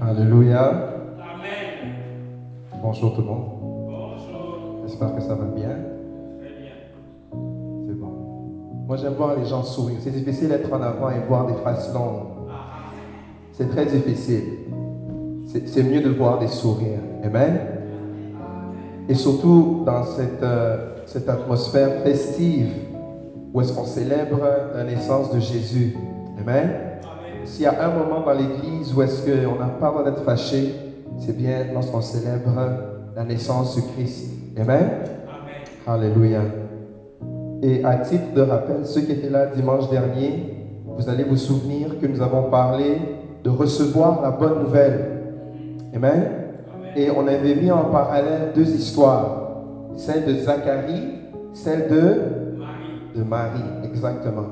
Alléluia. Amen. Bonjour tout le monde. Bonjour. J'espère que ça va bien. Très bien. C'est bon. Moi, j'aime voir les gens sourire. C'est difficile d'être en avant et voir des faces longues. Ah, C'est très difficile. C'est mieux de voir des sourires. Amen. Et surtout dans cette, euh, cette atmosphère festive où est-ce qu'on célèbre la naissance de Jésus. Amen. S'il y a un moment dans l'église où est-ce qu'on n'a pas le d'être fâché, c'est bien lorsqu'on célèbre la naissance du Christ. Amen? Amen. Alléluia. Et à titre de rappel, ceux qui étaient là dimanche dernier, vous allez vous souvenir que nous avons parlé de recevoir la bonne nouvelle. Amen? Amen. Et on avait mis en parallèle deux histoires. Celle de Zacharie, celle de, Marie. de Marie, exactement.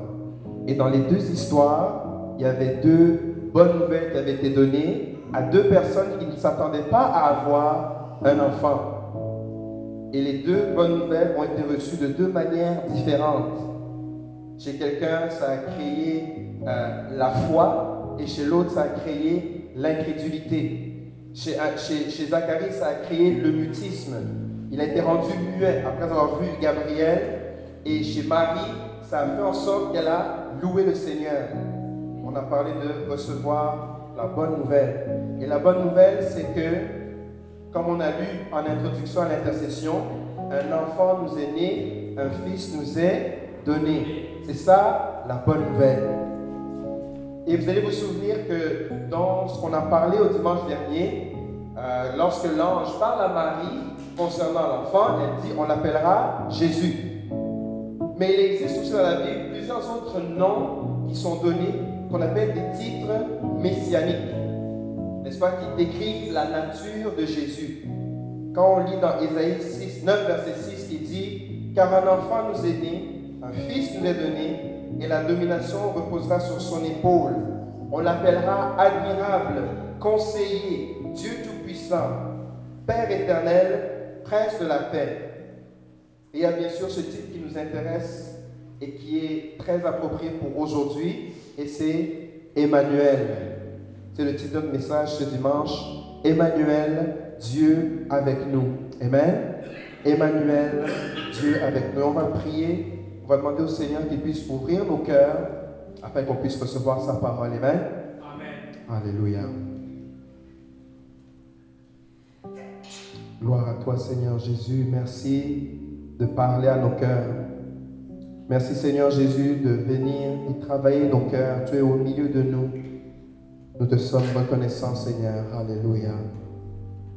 Et dans les deux histoires, il y avait deux bonnes nouvelles qui avaient été données à deux personnes qui ne s'attendaient pas à avoir un enfant. Et les deux bonnes nouvelles ont été reçues de deux manières différentes. Chez quelqu'un, ça a créé euh, la foi et chez l'autre, ça a créé l'incrédulité. Euh, chez, chez Zacharie, ça a créé le mutisme. Il a été rendu muet après avoir vu Gabriel. Et chez Marie, ça a fait en sorte qu'elle a loué le Seigneur. On a parlé de recevoir la bonne nouvelle. Et la bonne nouvelle, c'est que, comme on a lu en introduction à l'intercession, un enfant nous est né, un fils nous est donné. C'est ça la bonne nouvelle. Et vous allez vous souvenir que dans ce qu'on a parlé au dimanche dernier, euh, lorsque l'ange parle à Marie concernant l'enfant, elle dit on l'appellera Jésus. Mais il existe aussi dans la Bible plusieurs autres noms qui sont donnés, qu'on appelle des titres messianiques, n'est-ce pas, qui décrivent la nature de Jésus. Quand on lit dans Ésaïe 6, 9, verset 6, qui dit Car un enfant nous est né, un fils nous est donné, et la domination reposera sur son épaule. On l'appellera admirable, conseiller, Dieu tout-puissant, Père éternel, prince de la paix. Et il y a bien sûr ce titre qui nous intéresse et qui est très approprié pour aujourd'hui, et c'est Emmanuel. C'est le titre de notre message ce dimanche. Emmanuel, Dieu avec nous. Amen. Emmanuel, Dieu avec nous. On va prier, on va demander au Seigneur qu'il puisse ouvrir nos cœurs afin qu'on puisse recevoir sa parole. Amen. Amen. Alléluia. Gloire à toi Seigneur Jésus. Merci de parler à nos cœurs. Merci Seigneur Jésus de venir et travailler nos cœurs. Tu es au milieu de nous. Nous te sommes reconnaissants Seigneur. Alléluia.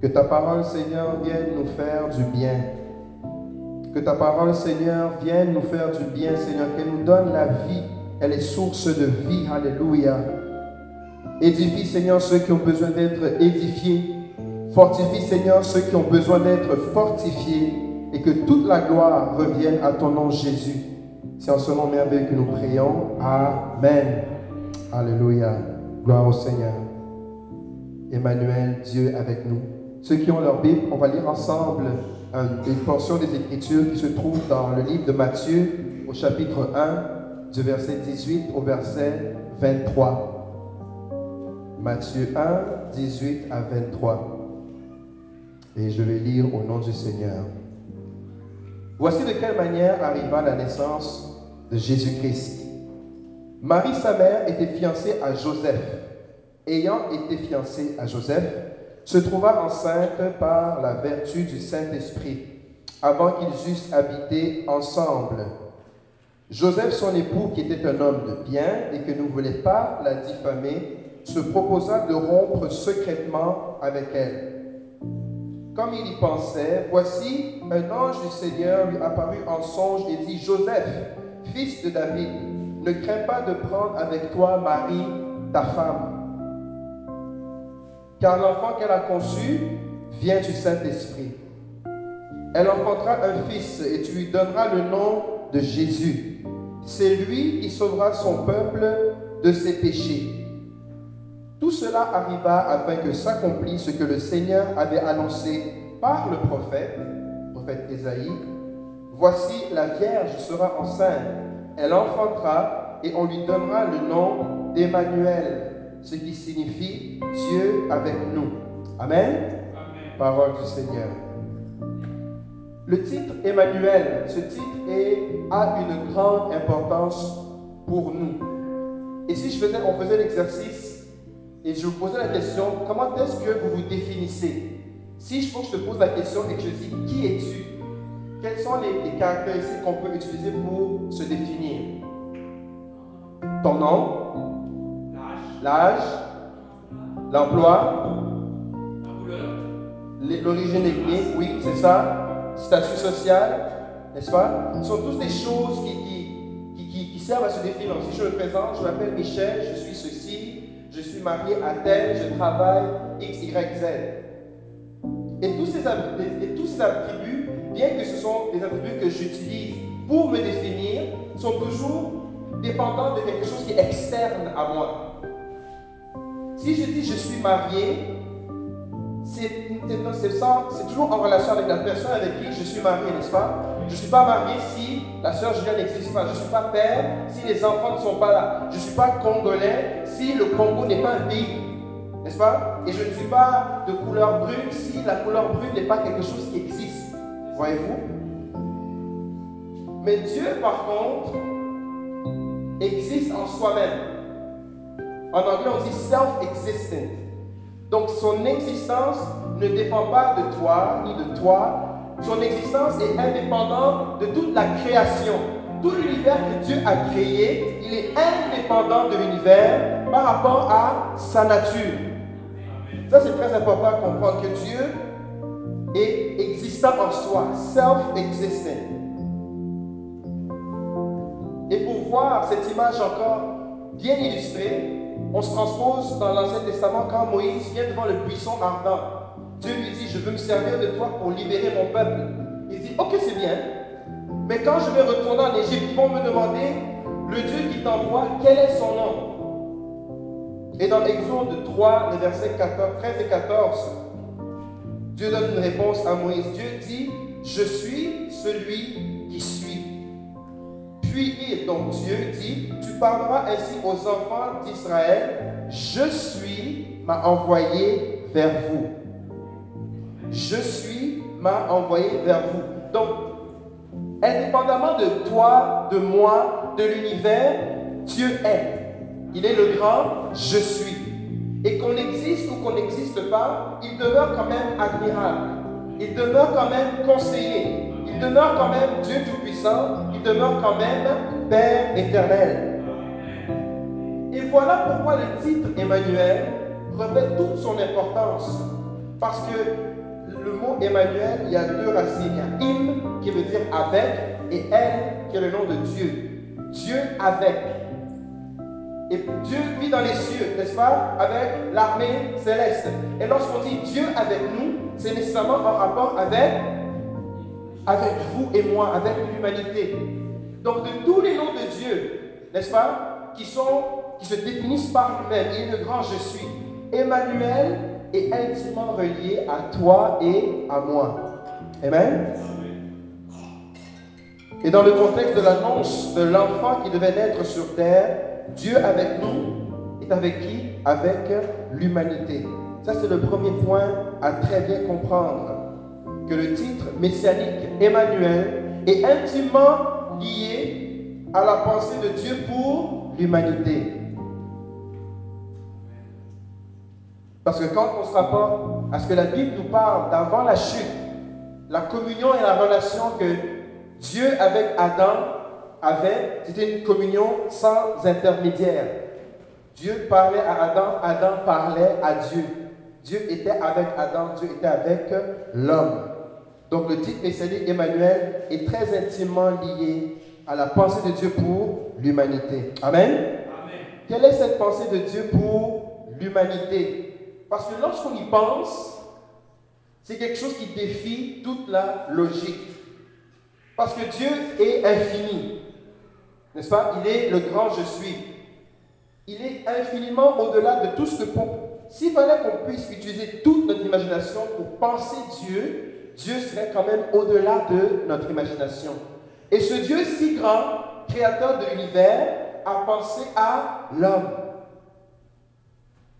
Que ta parole Seigneur vienne nous faire du bien. Que ta parole Seigneur vienne nous faire du bien Seigneur. Qu'elle nous donne la vie. Elle est source de vie. Alléluia. Édifie, Seigneur, ceux qui ont besoin d'être édifiés. Fortifie, Seigneur, ceux qui ont besoin d'être fortifiés. Et que toute la gloire revienne à ton nom, Jésus. C'est en ce nom merveilleux que nous prions. Amen. Alléluia. Gloire au Seigneur. Emmanuel, Dieu avec nous. Ceux qui ont leur Bible, on va lire ensemble un- une portion des Écritures qui se trouve dans le livre de Matthieu, au chapitre 1, du verset 18 au verset 23. Matthieu 1, 18 à 23. Et je vais lire au nom du Seigneur. Voici de quelle manière arriva la naissance de Jésus-Christ. Marie, sa mère, était fiancée à Joseph. Ayant été fiancée à Joseph, se trouva enceinte par la vertu du Saint-Esprit, avant qu'ils eussent habité ensemble. Joseph, son époux, qui était un homme de bien et que ne voulait pas la diffamer, se proposa de rompre secrètement avec elle. Comme il y pensait, voici, un ange du Seigneur lui apparut en songe et dit, Joseph, fils de David, ne crains pas de prendre avec toi Marie, ta femme, car l'enfant qu'elle a conçu vient du Saint-Esprit. Elle enfantera un fils et tu lui donneras le nom de Jésus. C'est lui qui sauvera son peuple de ses péchés. Tout cela arriva afin que s'accomplisse ce que le Seigneur avait annoncé par le prophète, prophète Ésaïe. Voici, la Vierge sera enceinte, elle enfantera et on lui donnera le nom d'Emmanuel, ce qui signifie Dieu avec nous. Amen. Amen. Parole du Seigneur. Le titre Emmanuel, ce titre est, a une grande importance pour nous. Et si je faisais, on faisait l'exercice et je vous posais la question, comment est-ce que vous vous définissez? Si je, que je te pose la question et que je dis, qui es-tu? Quelles sont les, caractéristiques qu'on peut utiliser pour se définir? Ton nom, L'âge, l'emploi, L'origine ethnique, oui, c'est ça. Statut social, n'est-ce pas? Ce sont tous des choses qui, qui, qui, qui- qui servent à se définir. Donc, si je me présente, je m'appelle Michel, je suis ceci, je suis marié à tel, je travaille X, Y, Z. Et tous ces, attributs, bien que ce sont des attributs que j'utilise pour me définir, sont toujours dépendants de quelque chose qui est externe à moi. Si je dis je suis marié, c'est toujours en relation avec la personne avec qui je suis marié, n'est-ce pas? Je ne suis pas marié si la sœur Julien n'existe pas. Je ne suis pas père si les enfants ne sont pas là. Je ne suis pas congolais si le Congo n'est pas un pays, n'est-ce pas? Et je ne suis pas de couleur brune si la couleur brune n'est pas quelque chose qui existe. Voyez-vous? Mais Dieu, par contre, existe en soi-même. En anglais, on dit self-existent. Donc son existence ne dépend pas de toi ni de toi. Son existence est indépendante de toute la création. Tout l'univers que Dieu a créé, il est indépendant de l'univers par rapport à sa nature. Ça, c'est très important à comprendre que Dieu est existant en soi, self-existent. Et pour voir cette image encore bien illustrée, on se transpose dans l'Ancien Testament quand Moïse vient devant le buisson ardent. Dieu lui dit, je veux me servir de toi pour libérer mon peuple. Il dit, ok, c'est bien. Mais quand je vais retourner en Égypte, ils vont me demander, le Dieu qui t'envoie, quel est son nom? Et dans Exode 3, les versets 14, 13 et 14, Dieu donne une réponse à Moïse. Dieu dit, je suis celui. Donc Dieu dit, tu parleras ainsi aux enfants d'Israël, je suis m'a envoyé vers vous. Je suis m'a envoyé vers vous. Donc, indépendamment de toi, de moi, de l'univers, Dieu est. Il est le grand je suis. Et qu'on existe ou qu'on n'existe pas, il demeure quand même admirable. Il demeure quand même conseiller. Il demeure quand même Dieu Tout-Puissant. Il demeure quand même Père éternel. Et voilà pourquoi le titre Emmanuel revêt toute son importance. Parce que le mot Emmanuel, il y a deux racines. Il y a im qui veut dire avec et elle qui est le nom de Dieu. Dieu avec. Et Dieu vit dans les cieux, n'est-ce pas? Avec l'armée céleste. Et lorsqu'on dit Dieu avec nous, c'est nécessairement en rapport avec, avec vous et moi, avec l'humanité. Donc de tous les noms de Dieu, n'est-ce pas qui, sont, qui se définissent par lui-même, il est le grand je suis. Emmanuel est intimement relié à toi et à moi. Amen. Et dans le contexte de l'annonce de l'enfant qui devait naître sur terre, Dieu avec nous est avec qui? Avec l'humanité. Ça, c'est le premier point à très bien comprendre. Que le titre messianique Emmanuel est intimement lié à la pensée de Dieu pour l'humanité. Parce que quand on se rapporte à ce que la Bible nous parle d'avant la chute, la communion et la relation que Dieu avec Adam avait, c'était une communion sans intermédiaire. Dieu parlait à Adam, Adam parlait à Dieu. Dieu était avec Adam, Dieu était avec l'homme. Donc le titre messianique Emmanuel est très intimement lié à la pensée de Dieu pour l'humanité. Amen? Amen. Quelle est cette pensée de Dieu pour l'humanité? Parce que lorsqu'on y pense, c'est quelque chose qui défie toute la logique. Parce que Dieu est infini. N'est-ce pas? Il est le grand je suis. Il est infiniment au-delà de tout ce que... S'il fallait qu'on puisse utiliser toute notre imagination pour penser Dieu, Dieu serait quand même au-delà de notre imagination. Et ce Dieu si grand, créateur de l'univers, a pensé à l'homme.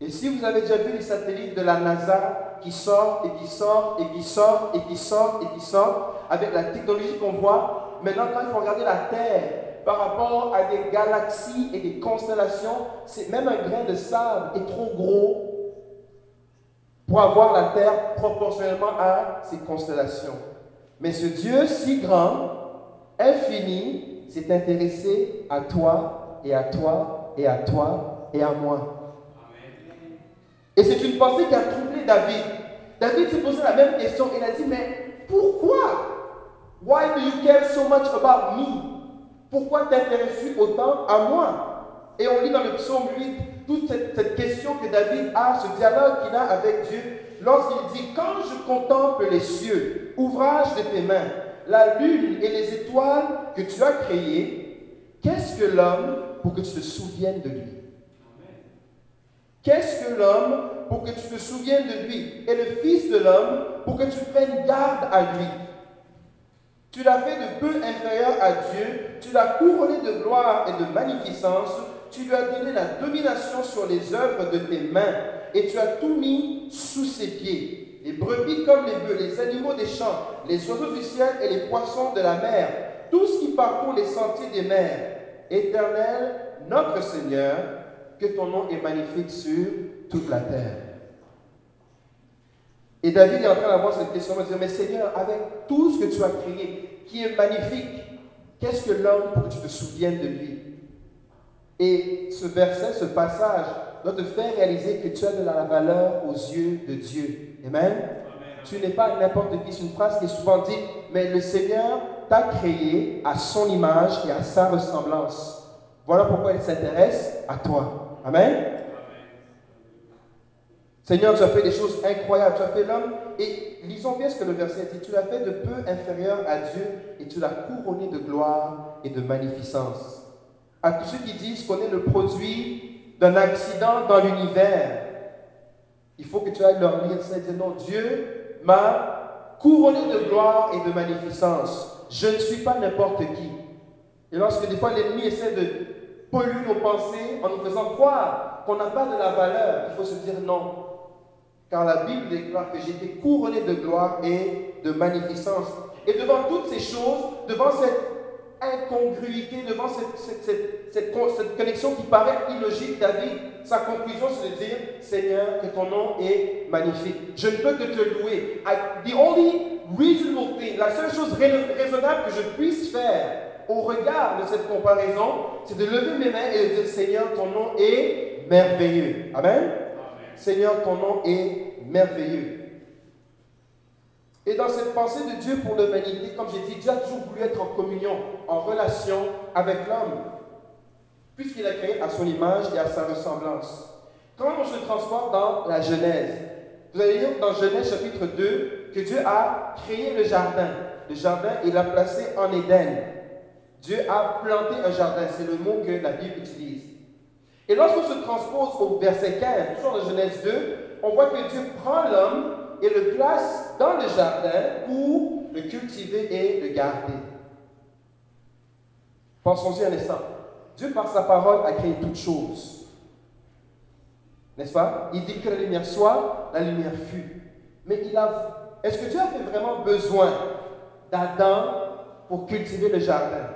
Et si vous avez déjà vu les satellites de la NASA qui sortent et qui sortent et qui sortent et qui sortent et qui sortent, avec la technologie qu'on voit, maintenant quand il faut regarder la Terre par rapport à des galaxies et des constellations, c'est même un grain de sable est trop gros pour avoir la Terre proportionnellement à ces constellations. Mais ce Dieu si grand, infini, s'est intéressé à toi et à toi et à toi et à moi. Et c'est une pensée qui a troublé David. David s'est posé la même question. Il a dit, mais pourquoi? Why do you care so much about me? Pourquoi t'intéresses-tu autant à moi? Et on lit dans le psaume 8 toute cette, question que David a, ce dialogue qu'il a avec Dieu, lorsqu'il dit, quand je contemple les cieux, ouvrage de tes mains, la lune et les étoiles que tu as créées, qu'est-ce que l'homme pour que tu te souviennes de lui? Qu'est-ce que l'homme pour que tu te souviennes de lui Et le Fils de l'homme pour que tu prennes garde à lui? Tu l'as fait de peu inférieur à Dieu, tu l'as couronné de gloire et de magnificence, tu lui as donné la domination sur les œuvres de tes mains, et tu as tout mis sous ses pieds. Les brebis comme les bœufs, les animaux des champs, les oiseaux du ciel et les poissons de la mer, tout ce qui parcourt les sentiers des mers. Éternel, notre Seigneur, que ton nom est magnifique sur toute la terre. Et David est en train d'avoir cette question, il dit, mais Seigneur, avec tout ce que tu as créé, qui est magnifique, qu'est-ce que l'homme pour que tu te souviennes de lui? Et ce verset, ce passage, doit te faire réaliser que tu as de la valeur aux yeux de Dieu. Amen? Tu n'es pas n'importe qui. C'est une phrase qui est souvent dite, mais le Seigneur t'a créé à son image et à sa ressemblance. Voilà pourquoi il s'intéresse à toi. Amen? Seigneur, tu as fait des choses incroyables. Tu as fait l'homme. Et lisons bien ce que le verset dit. Tu l'as fait de peu inférieur à Dieu et tu l'as couronné de gloire et de magnificence. À tous ceux qui disent qu'on est le produit d'un accident dans l'univers, il faut que tu ailles leur lire ça et dire non, Dieu m'a couronné de gloire et de magnificence. Je ne suis pas n'importe qui. Et lorsque des fois l'ennemi essaie de pollue nos pensées en nous faisant croire qu'on n'a pas de la valeur, il faut se dire non. Car la Bible déclare que j'ai été couronné de gloire et de magnificence. Et devant toutes ces choses, devant cette incongruité, devant cette, cette, cette, connexion qui paraît illogique, David, sa conclusion, c'est de dire, Seigneur, que ton nom est magnifique. Je ne peux que te louer. the only reasonable thing, la seule chose raisonnable que je puisse faire au regard de cette comparaison, c'est de lever mes mains et de dire, Seigneur, ton nom est merveilleux. Amen. Seigneur, ton nom est merveilleux. Et dans cette pensée de Dieu pour l'humanité, comme j'ai dit, Dieu a toujours voulu être en communion, en relation avec l'homme, puisqu'il a créé à son image et à sa ressemblance. Quand on se transporte dans la Genèse, vous allez lire dans Genèse chapitre 2 que Dieu a créé le jardin. Le jardin, il l'a placé en Éden. Dieu a planté un jardin, c'est le mot que la Bible utilise. Et lorsqu'on se transpose au verset 15, toujours dans Genèse 2, on voit que Dieu prend l'homme et le place dans le jardin pour le cultiver et le garder. Pensons-y un instant. Dieu, par sa parole, a créé toutes choses. N'est-ce pas? Il dit que la lumière soit, la lumière fut. Mais il a. Est-ce que Dieu avait vraiment besoin d'Adam pour cultiver le jardin?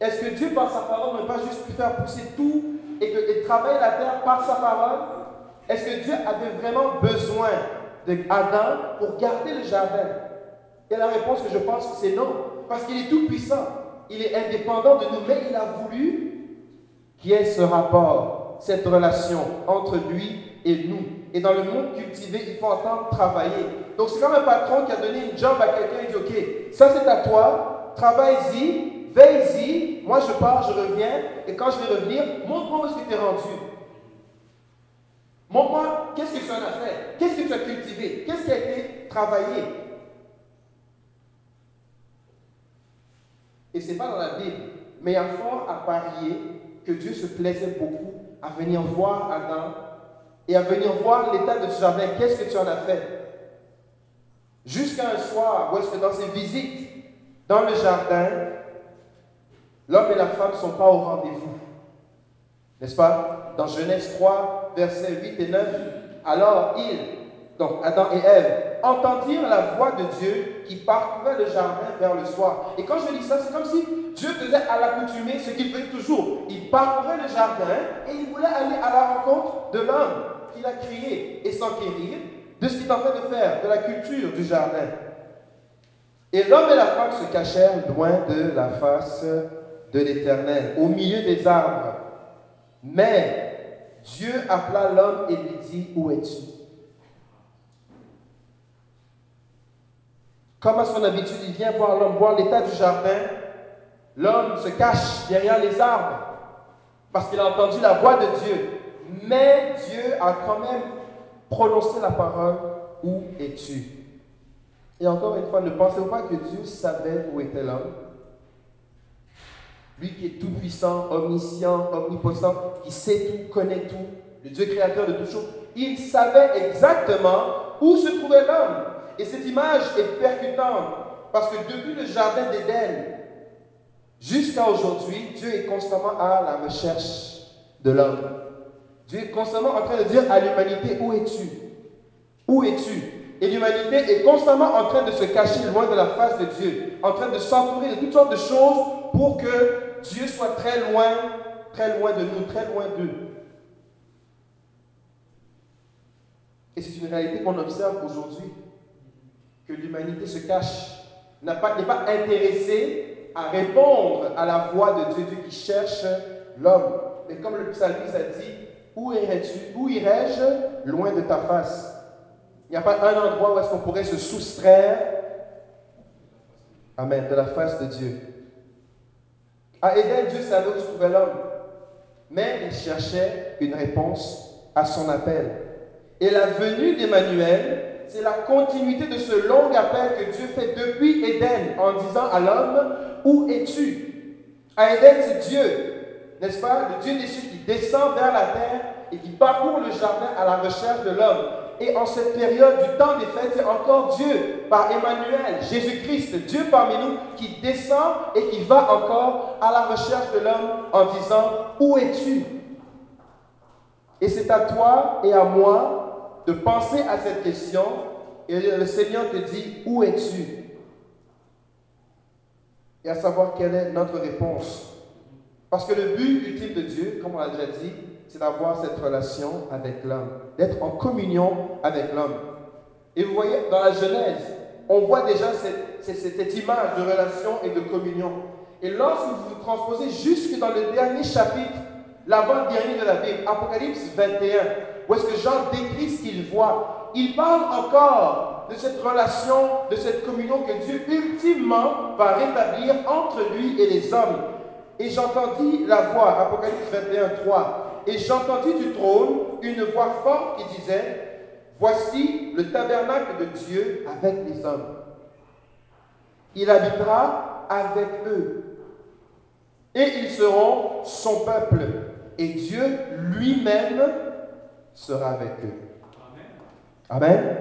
Est-ce que Dieu, par sa parole, n'a pas juste pu faire pousser tout et, que, travailler la terre par sa parole? Est-ce que Dieu avait vraiment besoin d'Adam pour garder le jardin Et la réponse que je pense, c'est non. Parce qu'il est tout puissant. Il est indépendant de nous, mais il a voulu qu'il y ait ce rapport, cette relation entre lui et nous. Et dans le monde cultivé, il faut entendre travailler. Donc c'est comme un patron qui a donné une job à quelqu'un et dit, OK, ça c'est à toi, travaille-y, veille-y, moi je pars, je reviens, et quand je vais revenir, montre-moi où est-ce tu es rendu. Montre-moi qu'est-ce que tu en as fait, qu'est-ce que tu as cultivé, qu'est-ce qui a été travaillé? Et ce n'est pas dans la Bible, mais il y a fort à parier que Dieu se plaisait beaucoup à venir voir Adam et à venir voir l'état de ce jardin. Qu'est-ce que tu en as fait? Jusqu'à un soir, où est-ce que dans ses visites dans le jardin, L'homme et la femme ne sont pas au rendez-vous. N'est-ce pas? Dans Genèse 3, 3, versets 8 et 9. Alors ils, donc Adam et Ève, entendirent la voix de Dieu qui parcourait le jardin vers le soir. Et quand je lis ça, c'est comme si Dieu faisait à l'accoutumée ce qu'il fait toujours. Il parcourait le jardin et il voulait aller à la rencontre de l'homme qu'il a créé et s'enquérir de ce qu'il est en train de faire, de la culture du jardin. Et l'homme et la femme se cachèrent loin de la face de l'Éternel, au milieu des arbres. Mais Dieu appela l'homme et lui dit, où es-tu? Comme à son habitude, il vient voir l'homme, voir l'état du jardin. L'homme se cache derrière les arbres parce qu'il a entendu la voix de Dieu. Mais Dieu a quand même prononcé la parole, où es-tu? Et encore une fois, ne pensez pas que Dieu savait où était l'homme. Lui qui est tout-puissant, omniscient, omnipotent, qui sait tout, connaît tout, le Dieu créateur de toutes choses, il savait exactement où se trouvait l'homme. Et cette image est percutante parce que depuis le jardin d'Éden jusqu'à aujourd'hui, Dieu est constamment à la recherche de l'homme. Dieu est constamment en train de dire à l'humanité, où es-tu? Où es-tu Et l'humanité est constamment en train de se cacher loin de la face de Dieu, en train de s'entourer de toutes sortes de choses pour que Dieu soit très loin, très loin de nous, très loin d'eux. Et c'est une réalité qu'on observe aujourd'hui que l'humanité se cache, n'est pas, intéressée à répondre à la voix de Dieu, Dieu qui cherche l'homme. Mais comme le psalmiste a dit, où irais-tu, où irais-je loin de ta face? Il n'y a pas un endroit où est-ce qu'on pourrait se soustraire, Amen, de la face de Dieu. À Éden, Dieu savait où l'homme, mais il cherchait une réponse à son appel. Et la venue d'Emmanuel c'est la continuité de ce long appel que Dieu fait depuis Éden en disant à l'homme, où es-tu? À Éden, c'est Dieu, n'est-ce pas Le Dieu cieux qui descend vers la terre et qui parcourt le jardin à la recherche de l'homme. Et en cette période du temps des fêtes, c'est encore Dieu, par Emmanuel, Jésus-Christ, Dieu parmi nous, qui descend et qui va encore à la recherche de l'homme en disant, où es-tu? Et c'est à toi et à moi de penser à cette question et le Seigneur te dit, où es-tu? Et à savoir quelle est notre réponse. Parce que le but ultime de Dieu, comme on l'a déjà dit, c'est d'avoir cette relation avec l'homme, d'être en communion avec l'homme. Et vous voyez, dans la Genèse, on voit déjà cette, image de relation et de communion. Et lorsque vous vous transposez jusque dans le dernier chapitre, l'avant-dernier de la Bible, Apocalypse 21, où est-ce que Jean décrit ce qu'il voit? Il parle encore de cette relation, de cette communion que Dieu ultimement va rétablir entre lui et les hommes. Et j'entendis la voix, Apocalypse 21, 3, et j'entendis du trône une voix forte qui disait, Voici le tabernacle de Dieu avec les hommes. Il habitera avec eux. Et ils seront son peuple. Et Dieu lui-même sera avec eux. Amen.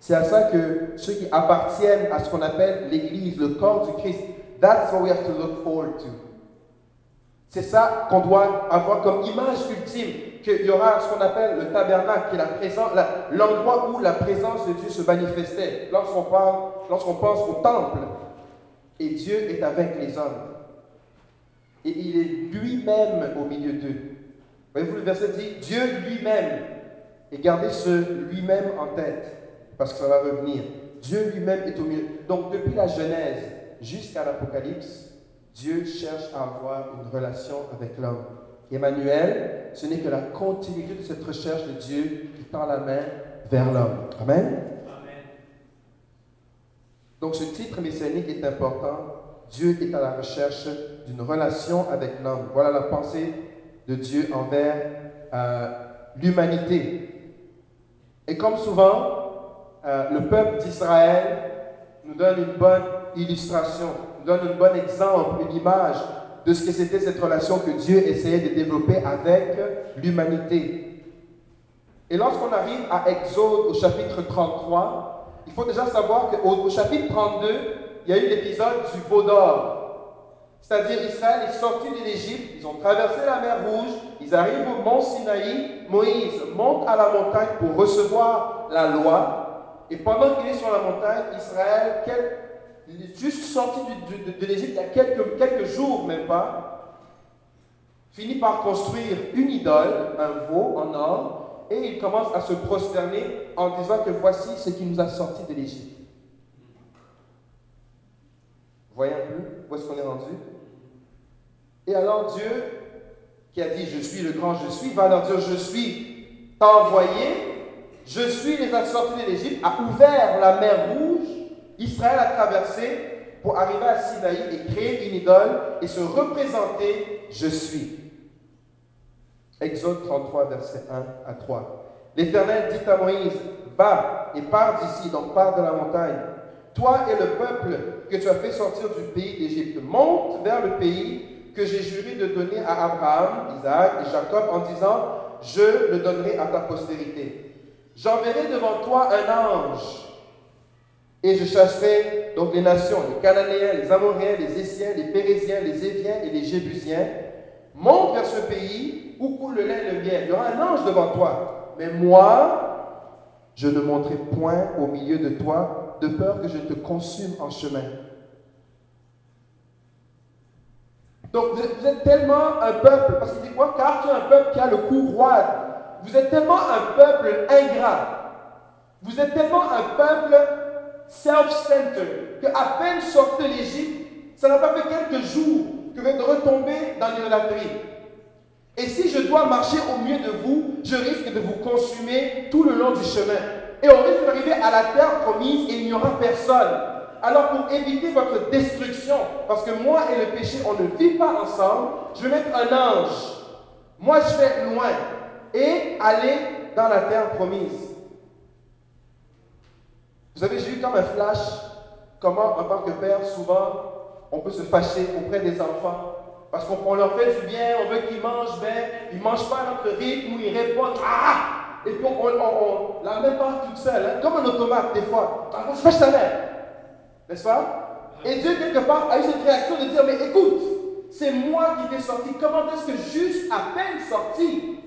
C'est à ça que ceux qui appartiennent à ce qu'on appelle l'Église, le corps du Christ, that's what we have to look forward to. C'est ça qu'on doit avoir comme image ultime, qu'il y aura ce qu'on appelle le tabernacle, qui est l'endroit où la présence de Dieu se manifestait. Lorsqu'on lorsqu'on pense au temple, et Dieu est avec les hommes. Et il est lui-même au milieu d'eux. Voyez-vous, le verset dit Dieu lui-même. Et gardez ce lui-même en tête, parce que ça va revenir. Dieu lui-même est au milieu. Donc, depuis la Genèse jusqu'à l'Apocalypse, Dieu cherche à avoir une relation avec l'homme. Emmanuel, ce n'est que la continuité de cette recherche de Dieu qui tend la main vers l'homme. Amen. Amen. Donc, ce titre messianique est important. Dieu est à la recherche d'une relation avec l'homme. Voilà la pensée de Dieu envers euh, l'humanité. Et comme souvent, euh, le peuple d'Israël nous donne une bonne illustration, donne un bon exemple, une image de ce que c'était cette relation que Dieu essayait de développer avec l'humanité. Et lorsqu'on arrive à Exode au chapitre 33, il faut déjà savoir qu'au au chapitre 32, il y a eu l'épisode du veau d'or. C'est-à-dire Israël est sorti de l'Égypte, ils ont traversé la mer Rouge, ils arrivent au mont Sinaï, Moïse monte à la montagne pour recevoir la loi, et pendant qu'il est sur la montagne, Israël, juste sorti de, l'Égypte il y a quelques, jours même pas, finit par construire une idole, un veau en or, et il commence à se prosterner en disant que voici ce qui nous a sortis de l'Égypte. Voyez un peu où est-ce qu'on est rendu? Et alors Dieu, qui a dit Je suis le grand, je suis, va leur dire Je suis envoyé, je suis les a sortis de l'Égypte, a ouvert la mer rouge, Israël a traversé pour arriver à Sinaï et créer une idole et se représenter Je suis. Exode 33, verset 1 à 3. L'Éternel dit à Moïse, va et pars d'ici, donc pars de la montagne. Toi et le peuple que tu as fait sortir du pays d'Égypte, monte vers le pays que j'ai juré de donner à Abraham, Isaac et Jacob en disant, je le donnerai à ta postérité. J'enverrai devant toi un ange et je chasserai donc les nations, les Cananéens, les Amoréens, les Essiens, les Pérésiens, les Éviens et les Jébusiens. Monte vers ce pays où coule le lait et le miel. Il y aura un ange devant toi. Mais moi, je ne monterai point au milieu de toi, de peur que je te consume en chemin. Donc vous êtes, tellement un peuple, parce qu'il dit quoi Car tu es un peuple qui a le cou roide. Vous êtes tellement un peuple ingrat. Vous êtes tellement un peuple self-centered que à peine sorti de l'Égypte, ça n'a pas fait quelques jours que vous êtes retombé dans l'idolâtrie. Et si je dois marcher au milieu de vous, je risque de vous consumer tout le long du chemin. Et on risque d'arriver à la terre promise et il n'y aura personne. Alors pour éviter votre destruction, parce que moi et le péché, on ne vit pas ensemble, je vais mettre un ange. Moi, je vais loin et aller dans la terre promise. Vous savez, j'ai eu comme un flash, comment en tant que père, souvent, on peut se fâcher auprès des enfants. Parce qu'on leur fait du bien, on veut qu'ils mangent bien, ils ne mangent pas notre rythme, ou ils répondent Ah Et puis on, on, la met pas toute seule, hein, comme un automate des fois. On se fâche sa mère. N'est-ce pas? Et Dieu, quelque part, a eu cette réaction de dire Mais écoute, c'est moi qui t'ai sorti. Comment est-ce que juste à peine sorti,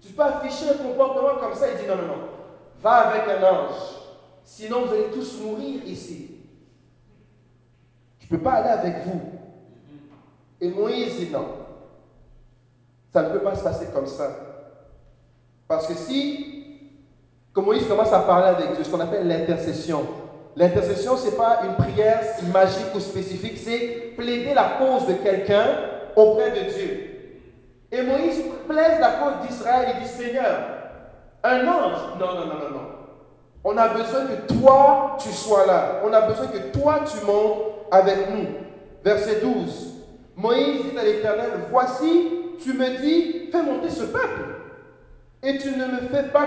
tu peux afficher un comportement comme ça? Il dit Non, non, non. Va avec un ange. Sinon, vous allez tous mourir ici. Je ne peux pas aller avec vous. Et Moïse dit non. Ça ne peut pas se passer comme ça. Parce que si, comme Moïse commence à parler avec Dieu, ce qu'on appelle l'intercession. L'intercession, ce n'est pas une prière magique ou spécifique, c'est plaider la cause de quelqu'un auprès de Dieu. Et Moïse plaise la cause d'Israël et dit Seigneur, un ange? Non, non, non, non, non. On a besoin que toi, tu sois là. On a besoin que toi, tu montes avec nous. Verset 12. Moïse dit à l'Éternel, voici, tu me dis, fais monter ce peuple. Et tu ne me fais pas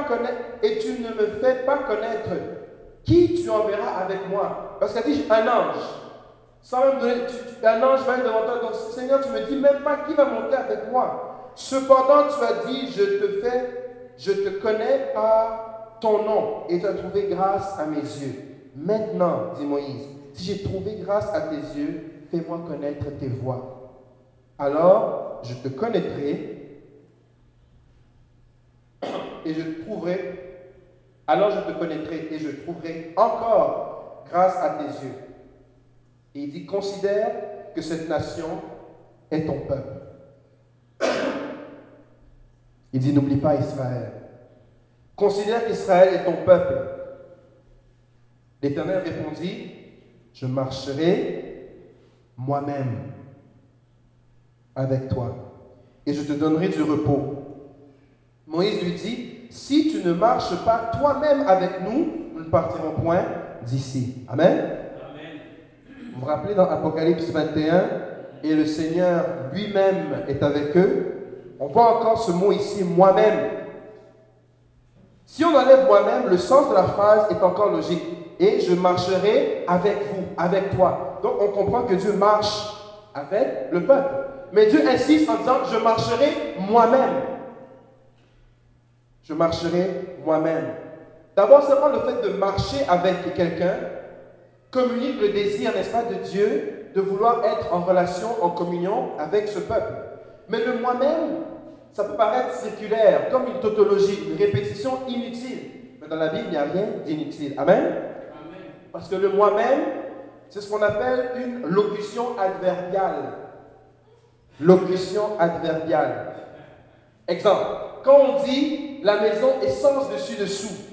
connaître, qui tu enverras avec moi? Parce qu'elle dit un ange. Sans même donner, un ange va être devant toi. Donc, Seigneur, tu me dis même pas qui va monter avec moi. Cependant, tu as dit, je te fais, je te connais par ton nom et tu as trouvé grâce à mes yeux. Maintenant, dit Moïse, si j'ai trouvé grâce à tes yeux, fais-moi connaître tes voies. Alors, je te connaîtrai et je trouverai, alors je te connaîtrai et je trouverai encore grâce à tes yeux. Et il dit, considère que cette nation est ton peuple. Il dit, n'oublie pas Israël. Considère qu'Israël est ton peuple. L'Éternel répondit, je marcherai moi-même avec toi et je te donnerai du repos. Moïse lui dit, si tu ne marches pas toi-même avec nous, nous ne partirons point d'ici. Amen. Amen. Vous vous rappelez dans Apocalypse 21, et le Seigneur lui-même est avec eux. On voit encore ce mot ici, moi-même. Si on enlève moi-même, le sens de la phrase est encore logique. Et je marcherai avec vous, avec toi. Donc on comprend que Dieu marche avec le peuple. Mais Dieu insiste en disant, je marcherai moi-même. Je marcherai moi-même. D'abord, seulement le fait de marcher avec quelqu'un communique le désir, n'est-ce pas, de Dieu de vouloir être en relation, en communion avec ce peuple. Mais le moi-même, ça peut paraître circulaire, comme une tautologie, une répétition inutile. Mais dans la Bible, il n'y a rien d'inutile. Amen? Amen. Parce que le moi-même, c'est ce qu'on appelle une locution adverbiale. Locution adverbiale. Exemple, quand on dit la maison est sens dessus-dessous,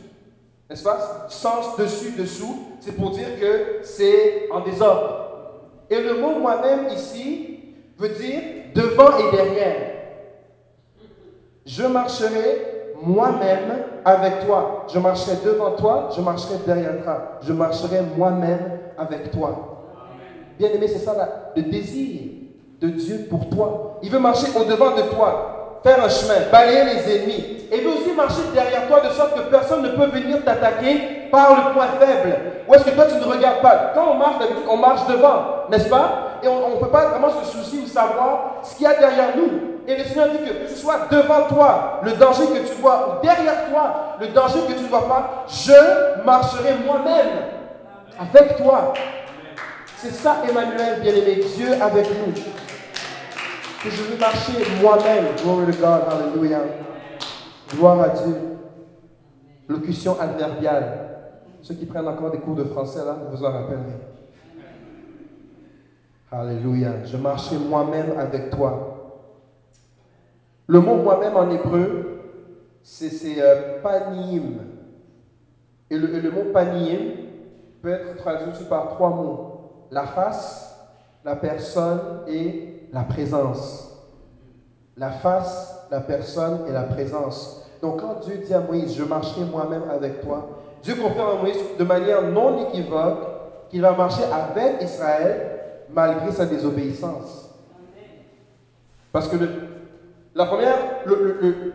n'est-ce pas? Sens dessus-dessous, c'est pour dire que c'est en désordre. Et le mot moi-même ici veut dire devant et derrière. Je marcherai moi-même avec toi. Je marcherai devant toi, je marcherai derrière toi. Je marcherai moi-même avec toi. Bien aimé, c'est ça le désir de Dieu pour toi. Il veut marcher au-devant de toi, faire un chemin, balayer les ennemis. Et il veut aussi marcher derrière toi de sorte que personne ne peut venir t'attaquer par le point faible. Ou est-ce que toi tu ne regardes pas? Quand on marche d'habitude, on marche devant, n'est-ce pas? Et on ne peut pas vraiment se soucier ou savoir ce qu'il y a derrière nous. Et le Seigneur dit que ce soit devant toi, le danger que tu vois, ou derrière toi, le danger que tu ne vois pas, je marcherai moi-même avec toi. C'est ça, Emmanuel, bien-aimé, Dieu avec nous. Que je veux marcher moi-même. Glory to God, hallelujah. Gloire à Dieu. Locution adverbiale. Ceux qui prennent encore des cours de français, là, vous en rappellerez. Alléluia. Je marcherai moi-même avec toi. Le mot moi-même en hébreu, c'est euh, paniim. Et le, mot paniim peut être traduit par trois mots la face, la personne et la présence. La face, la personne et la présence. Donc quand Dieu dit à Moïse, je marcherai moi-même avec toi, Dieu confirme à Moïse de manière non équivoque qu'il va marcher avec Israël malgré sa désobéissance. Parce que le- la, première,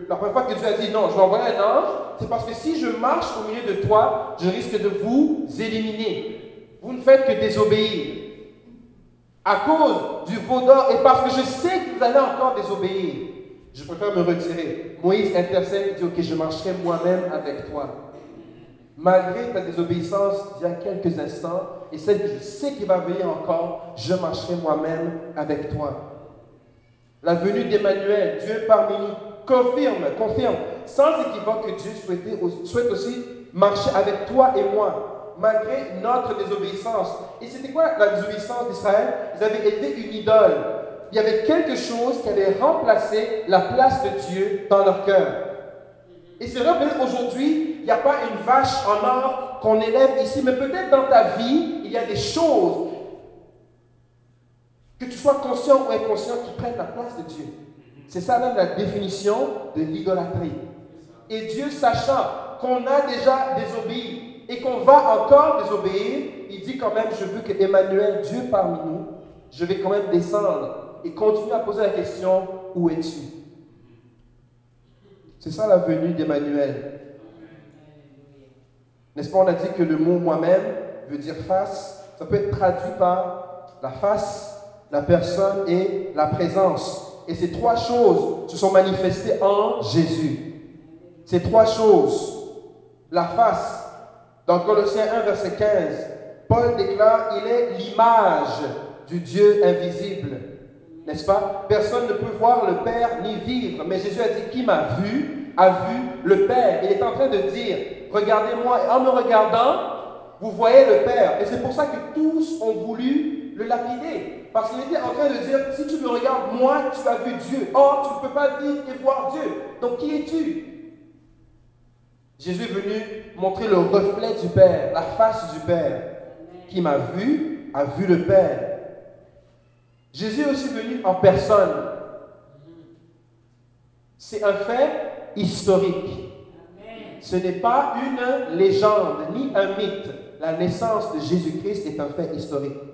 la première fois que Dieu a dit non, je vais envoyer un ange, c'est parce que si je marche au milieu de toi, je risque de vous éliminer. Vous ne faites que désobéir. À cause du veau d'or et parce que je sais que vous allez encore désobéir, je préfère me retirer. Moïse intercède et dit Ok, je marcherai moi-même avec toi. Malgré ta désobéissance d'il y a quelques instants et celle que je sais qu'il va venir encore, je marcherai moi-même avec toi. La venue d'Emmanuel, Dieu parmi nous, confirme, confirme, sans équivoque que Dieu souhaite aussi marcher avec toi et moi, malgré notre désobéissance. Et c'était quoi la désobéissance d'Israël? Ils avaient élevé une idole. Il y avait quelque chose qui avait remplacé la place de Dieu dans leur cœur. Et c'est vrai, aujourd'hui, il n'y a pas une vache en or qu'on élève ici, mais peut-être dans ta vie, il y a des choses que tu sois conscient ou inconscient qui prennent la place de Dieu. C'est ça même la définition de l'idolâtrie. Et Dieu, sachant qu'on a déjà désobéi et qu'on va encore désobéir, il dit quand même, je veux que Emmanuel, Dieu parmi nous, je vais quand même descendre et continuer à poser la question, où es-tu? C'est ça la venue d'Emmanuel. N'est-ce pas, on a dit que le mot moi-même veut dire face. Ça peut être traduit par la face, la personne et la présence. Et ces trois choses se sont manifestées en Jésus. Ces trois choses. La face. Dans Colossiens 1, verset 15, Paul déclare, il est l'image du Dieu invisible. N'est-ce pas? Personne ne peut voir le Père ni vivre. Mais Jésus a dit, qui m'a vu, a vu le Père. Il est en train de dire, regardez-moi. En me regardant, vous voyez le Père. Et c'est pour ça que tous ont voulu le lapider. Parce qu'il était en train de dire, si tu me regardes, moi, tu as vu Dieu. Or, tu ne peux pas vivre et voir Dieu. Donc, qui es-tu? Jésus est venu montrer le reflet du Père, la face du Père. Qui m'a vu, a vu le Père. Jésus est aussi venu en personne. C'est un fait historique. Ce n'est pas une légende ni un mythe. La naissance de Jésus-Christ est un fait historique.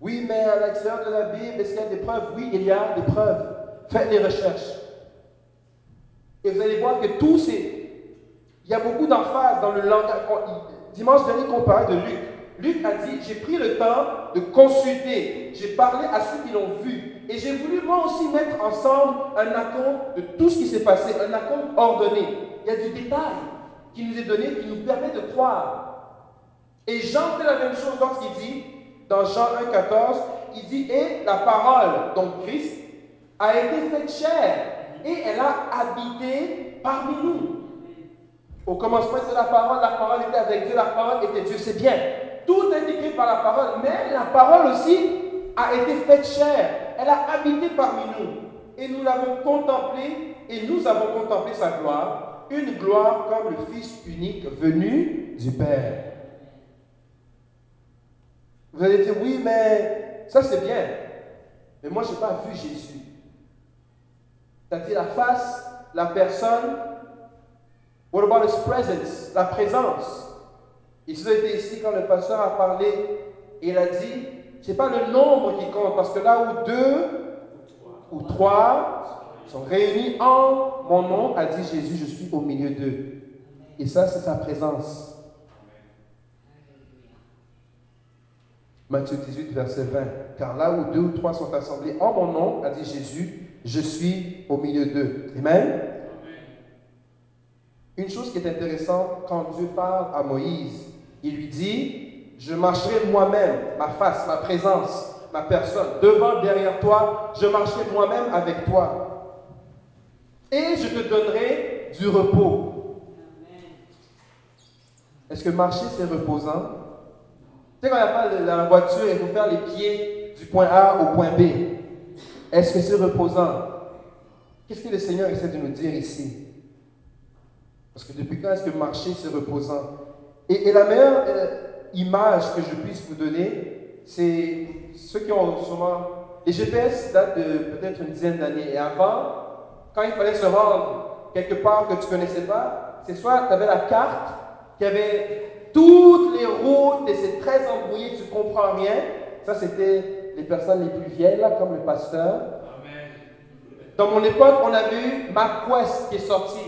Oui, mais à l'extérieur de la Bible, est-ce qu'il y a des preuves? Oui, il y a des preuves. Faites les recherches. Et vous allez voir que tous ces... Il y a beaucoup d'emphase dans le langage. Dimanche dernier, qu'on parlait de Luc. Luc a dit, j'ai pris le temps de consulter, j'ai parlé à ceux qui l'ont vu, et j'ai voulu moi aussi mettre ensemble un acompte de tout ce qui s'est passé, un acompte ordonné. Il y a du détail qui nous est donné, qui nous permet de croire. Et Jean fait la même chose lorsqu'il dit, dans Jean 1, 14, il dit, et la parole, donc Christ, a été faite chair et elle a habité parmi nous. Au commencement de la parole, la parole était avec Dieu, la parole était Dieu, c'est bien. Tout est écrit par la parole, mais la parole aussi a été faite chair. Elle a habité parmi nous. Et nous l'avons contemplé, et nous avons contemplé sa gloire, une gloire comme le Fils unique venu du Père. Vous allez dire, oui, mais ça c'est bien. Mais moi, je n'ai pas vu Jésus. C'est-à-dire la face, la personne. What about his presence? La présence? Ils ont été ici quand le pasteur a parlé et il a dit, ce n'est pas le nombre qui compte, parce que là où deux ou trois sont réunis en mon nom, a dit Jésus, je suis au milieu d'eux. Et ça, c'est sa présence. Matthieu 18, verset 20. Car là où deux ou trois sont assemblés en mon nom, a dit Jésus, je suis au milieu d'eux. Amen. Une chose qui est intéressante, quand Dieu parle à Moïse, il lui dit, je marcherai moi-même, ma face, ma présence, ma personne, devant, derrière toi, je marcherai moi-même avec toi. Et je te donnerai du repos. Est-ce que marcher, c'est reposant? Tu sais, quand il n'y a pas la voiture, il faut faire les pieds du point A au point B. Est-ce que c'est reposant? Qu'est-ce que le Seigneur essaie de nous dire ici? Parce que depuis quand est-ce que marcher, c'est reposant? Et, la meilleure euh, image que je puisse vous donner, c'est ceux qui ont souvent... Les GPS datent de peut-être une dizaine d'années. Et avant, quand il fallait se rendre quelque part que tu ne connaissais pas, c'est soit tu avais la carte qui avait toutes les routes et c'est très embrouillé, tu ne comprends rien. Ça, c'était les personnes les plus vieilles, là, comme le pasteur. Dans mon époque, on a vu MapQuest qui est sorti.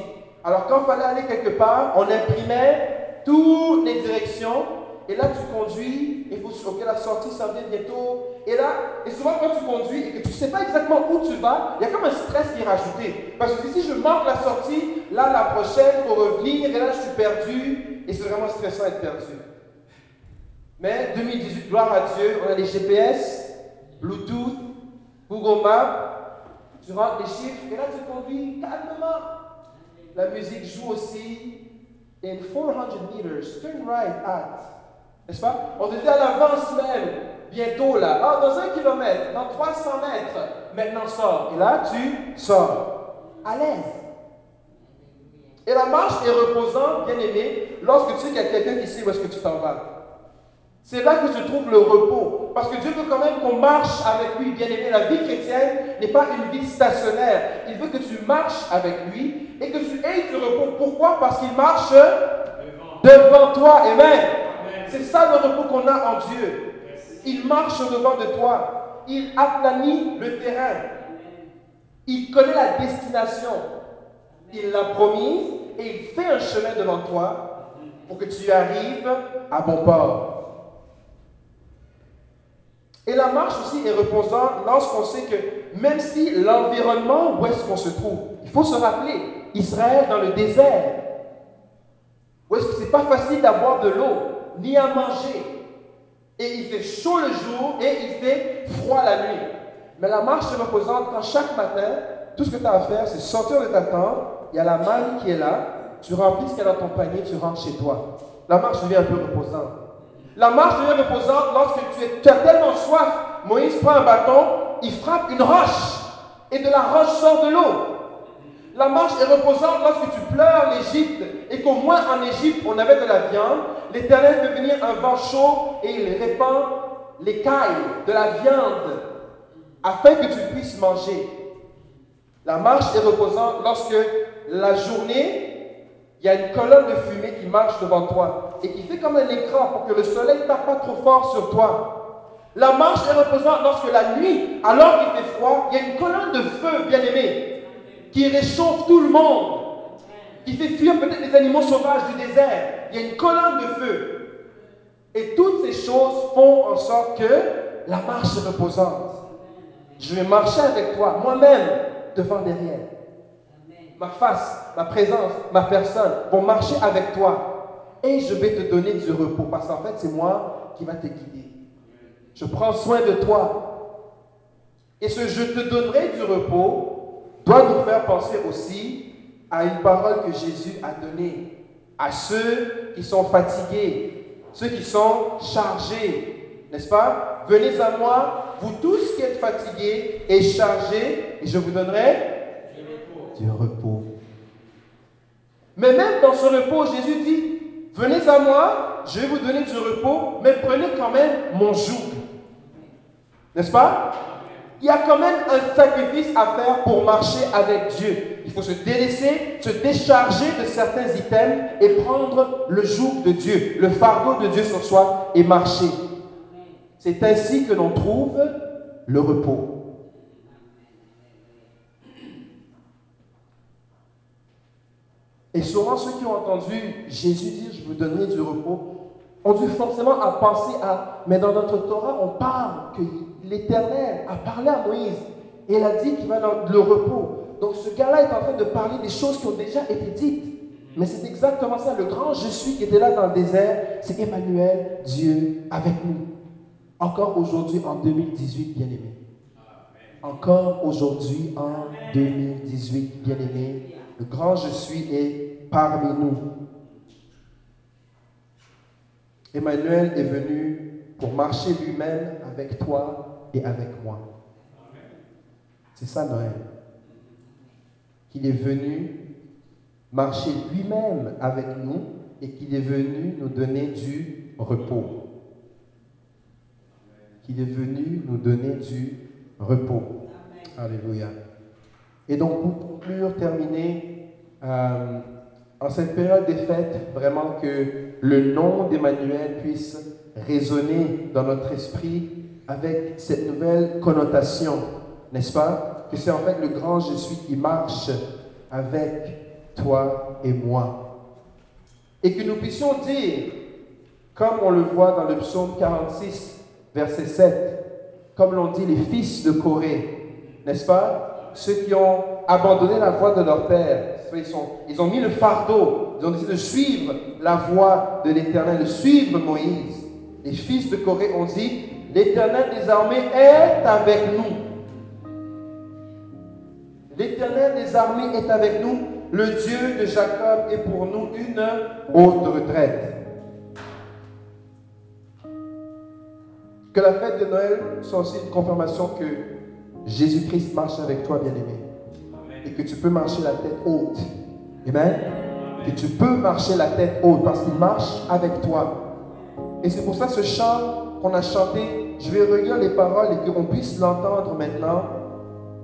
Alors, quand il fallait aller quelque part, on imprimait toutes les directions. Et là, tu conduis, il faut la sortie ça vient bientôt. Et là, et souvent quand tu conduis et que tu ne sais pas exactement où tu vas, il y a comme un stress qui est rajouté. Parce que si je manque la sortie, là, la prochaine, il faut revenir, et là, je suis perdu. Et c'est vraiment stressant d'être perdu. Mais 2018, gloire à Dieu, on a les GPS, Bluetooth, Google Maps. Tu rentres les chiffres et là, tu conduis calmement. La musique joue aussi. In 400 meters, turn right at. N'est-ce pas? On te dit à l'avance même, bientôt là. Ah, dans un kilomètre, dans 300 mètres, maintenant sors. Et là, tu sors. À l'aise. Et la marche est reposante, bien aimé, lorsque tu sais qu'il y a quelqu'un qui sait où est-ce que tu t'en vas. C'est là que se trouve le repos. Parce que Dieu veut quand même qu'on marche avec lui. Bien aimé, la vie chrétienne n'est pas une vie stationnaire. Il veut que tu marches avec lui et que tu aies du repos. Pourquoi? Parce qu'il marche devant, toi. Amen. C'est ça le repos qu'on a en Dieu. Il marche devant de toi. Il aplanit le terrain. Il connaît la destination. Il l'a promise et il fait un chemin devant toi pour que tu arrives à bon port. Et la marche aussi est reposante lorsqu'on sait que même si l'environnement où est-ce qu'on se trouve, il faut se rappeler, Israël dans le désert, où est-ce que c'est pas facile d'avoir de l'eau, ni à manger. Et il fait chaud le jour et il fait froid la nuit. Mais la marche est reposante quand chaque matin, tout ce que tu as à faire, c'est sortir de ta tente, il y a la manne qui est là, tu remplis ce qu'il y a dans ton panier, tu rentres chez toi. La marche devient un peu reposante. La marche devient reposante lorsque tu, as tellement soif. Moïse prend un bâton, il frappe une roche et de la roche sort de l'eau. La marche est reposante lorsque tu pleures l'Égypte et qu'au moins en Égypte on avait de la viande. L'Éternel fait venir un vent chaud et il répand l'écaille de la viande afin que tu puisses manger. La marche est reposante lorsque la journée il y a une colonne de fumée qui marche devant toi et qui fait comme un écran pour que le soleil ne tape pas trop fort sur toi. La marche est reposante lorsque la nuit, alors qu'il fait froid, il y a une colonne de feu, bien aimé, qui réchauffe tout le monde, qui fait fuir peut-être les animaux sauvages du désert. Il y a une colonne de feu. Et toutes ces choses font en sorte que la marche est reposante. Je vais marcher avec toi, moi-même, devant derrière ma face, ma présence, ma personne vont marcher avec toi. Et je vais te donner du repos. Parce qu'en fait, c'est moi qui va te guider. je prends soin de toi. Et ce je te donnerai du repos doit nous faire penser aussi à une parole que Jésus a donnée à ceux qui sont fatigués, ceux qui sont chargés, n'est-ce pas? Venez à moi, vous tous qui êtes fatigués et chargés, et je vous donnerai du repos. Mais même dans ce repos, Jésus dit, venez à moi, je vais vous donner du repos, mais prenez quand même mon joug. N'est-ce pas? Il y a quand même un sacrifice à faire pour marcher avec Dieu. Il faut se délaisser, se décharger de certains items et prendre le joug de Dieu, le fardeau de Dieu sur soi et marcher. C'est ainsi que l'on trouve le repos. Et souvent, ceux qui ont entendu Jésus dire Je vous donnerai du repos ont dû forcément à penser à Mais dans notre Torah, on parle que l'Éternel a parlé à Moïse et il a dit qu'il va dans le repos. Donc ce gars-là est en train de parler des choses qui ont déjà été dites. Mais c'est exactement ça. Le grand je suis qui était là dans le désert, c'est Emmanuel, Dieu avec nous. Encore aujourd'hui en 2018, bien aimé. Encore aujourd'hui en 2018, bien aimé. Le grand je suis est parmi nous. Emmanuel est venu pour marcher lui-même avec toi et avec moi. C'est ça Noël. Qu'il est venu marcher lui-même avec nous et qu'il est venu nous donner du repos. Qu'il est venu nous donner du repos. Alléluia. Et donc, pour conclure, terminer, euh, en cette période des fêtes, vraiment que le nom d'Emmanuel puisse résonner dans notre esprit avec cette nouvelle connotation, n'est-ce pas? Que c'est en fait le grand Je suis qui marche avec toi et moi. Et que nous puissions dire, comme on le voit dans le psaume 46, verset 7, comme l'ont dit les fils de Corée, n'est-ce pas? Ceux qui ont abandonné la voie de leur père, ils, ont mis le fardeau, ils ont décidé de suivre la voie de l'Éternel, de suivre Moïse. Les fils de Corée ont dit, l'Éternel des armées est avec nous. L'Éternel des armées est avec nous. Le Dieu de Jacob est pour nous une haute retraite. Que la fête de Noël soit aussi une confirmation que Jésus-Christ marche avec toi, bien-aimé. Et que tu peux marcher la tête haute. Amen. Que tu peux marcher la tête haute parce qu'il marche avec toi. Et c'est pour ça ce chant qu'on a chanté, je vais relire les paroles et qu'on puisse l'entendre maintenant,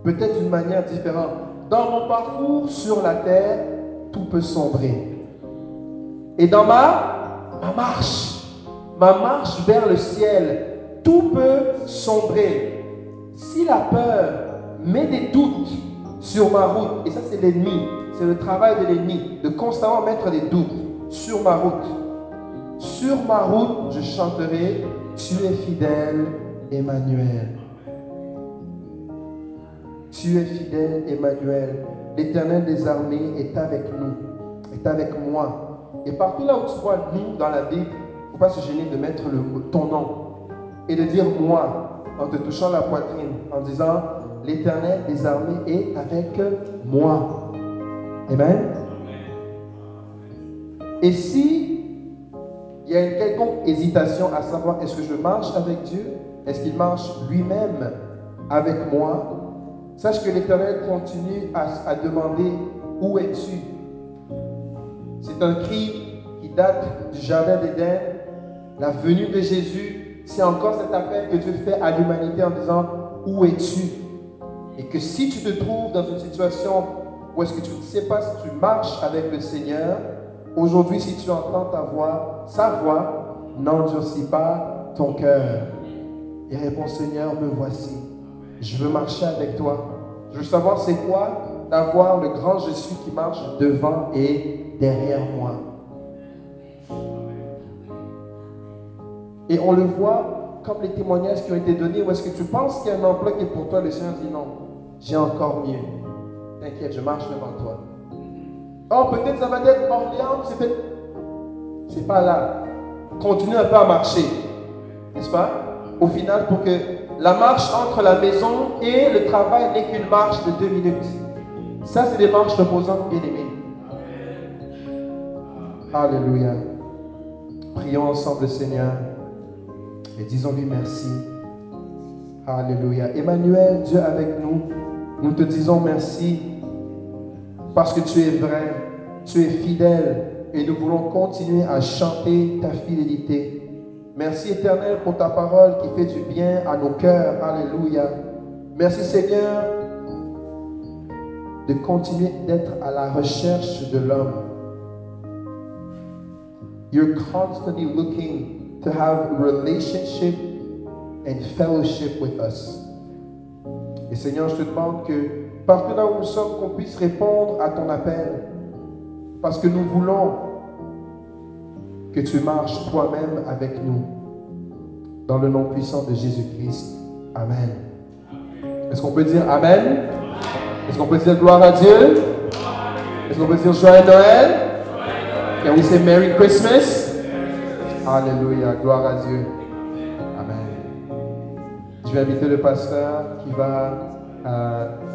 peut-être d'une manière différente. Dans mon parcours sur la terre, tout peut sombrer. Et dans ma, ma marche, ma marche vers le ciel, tout peut sombrer. Si la peur met des doutes sur ma route, et ça c'est l'ennemi, c'est le travail de l'ennemi, de constamment mettre des doutes sur ma route. Sur ma route, je chanterai, tu es fidèle, Emmanuel. Tu es fidèle, Emmanuel. L'Éternel des armées est avec nous, est avec moi. Et partout là où tu vois nous dans la Bible, il ne faut pas se gêner de mettre le, ton nom et de dire moi en te touchant la poitrine, en disant l'Éternel des armées est avec moi. Amen. Et si il y a une quelconque hésitation à savoir est-ce que je marche avec Dieu? Est-ce qu'il marche lui-même avec moi? Sache que l'Éternel continue à, demander où es-tu. C'est un cri qui date du Jardin d'Éden, la venue de Jésus. C'est encore cet appel que Dieu fait à l'humanité en disant où es-tu? Et que si tu te trouves dans une situation où est-ce que tu ne sais pas si tu marches avec le Seigneur, aujourd'hui si tu entends ta voix, sa voix, n'endurcis pas ton cœur. Et réponds Seigneur, me voici. Je veux marcher avec toi. Je veux savoir c'est quoi d'avoir le grand je suis qui marche devant et derrière moi. Et on le voit comme les témoignages qui ont été donnés. Ou est-ce que tu penses qu'il y a un emploi qui est pour toi? Le Seigneur dit non. J'ai encore mieux. T'inquiète, je marche devant toi. Oh, peut-être ça va être Orléans, c'est pas là. Continue un peu à marcher. N'est-ce pas? Au final pour que la marche entre la maison et le travail n'est qu'une marche de deux minutes. Ça, c'est des marches reposantes, bien aimées. Alléluia. Prions ensemble, Seigneur, et disons-lui merci. Alléluia. Emmanuel, Dieu avec nous, nous te disons merci parce que tu es vrai, tu es fidèle et nous voulons continuer à chanter ta fidélité. Merci éternel pour ta parole qui fait du bien à nos cœurs. Alléluia. Merci Seigneur de continuer d'être à la recherche de l'homme. You're constantly looking to have relationship and fellowship with us. Et Seigneur, je te demande que partout là où nous sommes, qu'on puisse répondre à ton appel. Parce que nous voulons que tu marches toi-même avec nous. Dans le nom puissant de Jésus-Christ. Amen. Est-ce qu'on peut dire Amen? Est-ce qu'on peut dire gloire à Dieu? Est-ce qu'on peut dire joyeux Noël? Can we say Merry Christmas? Alléluia, gloire à Dieu. Amen. Je vais inviter le pasteur qui va euh,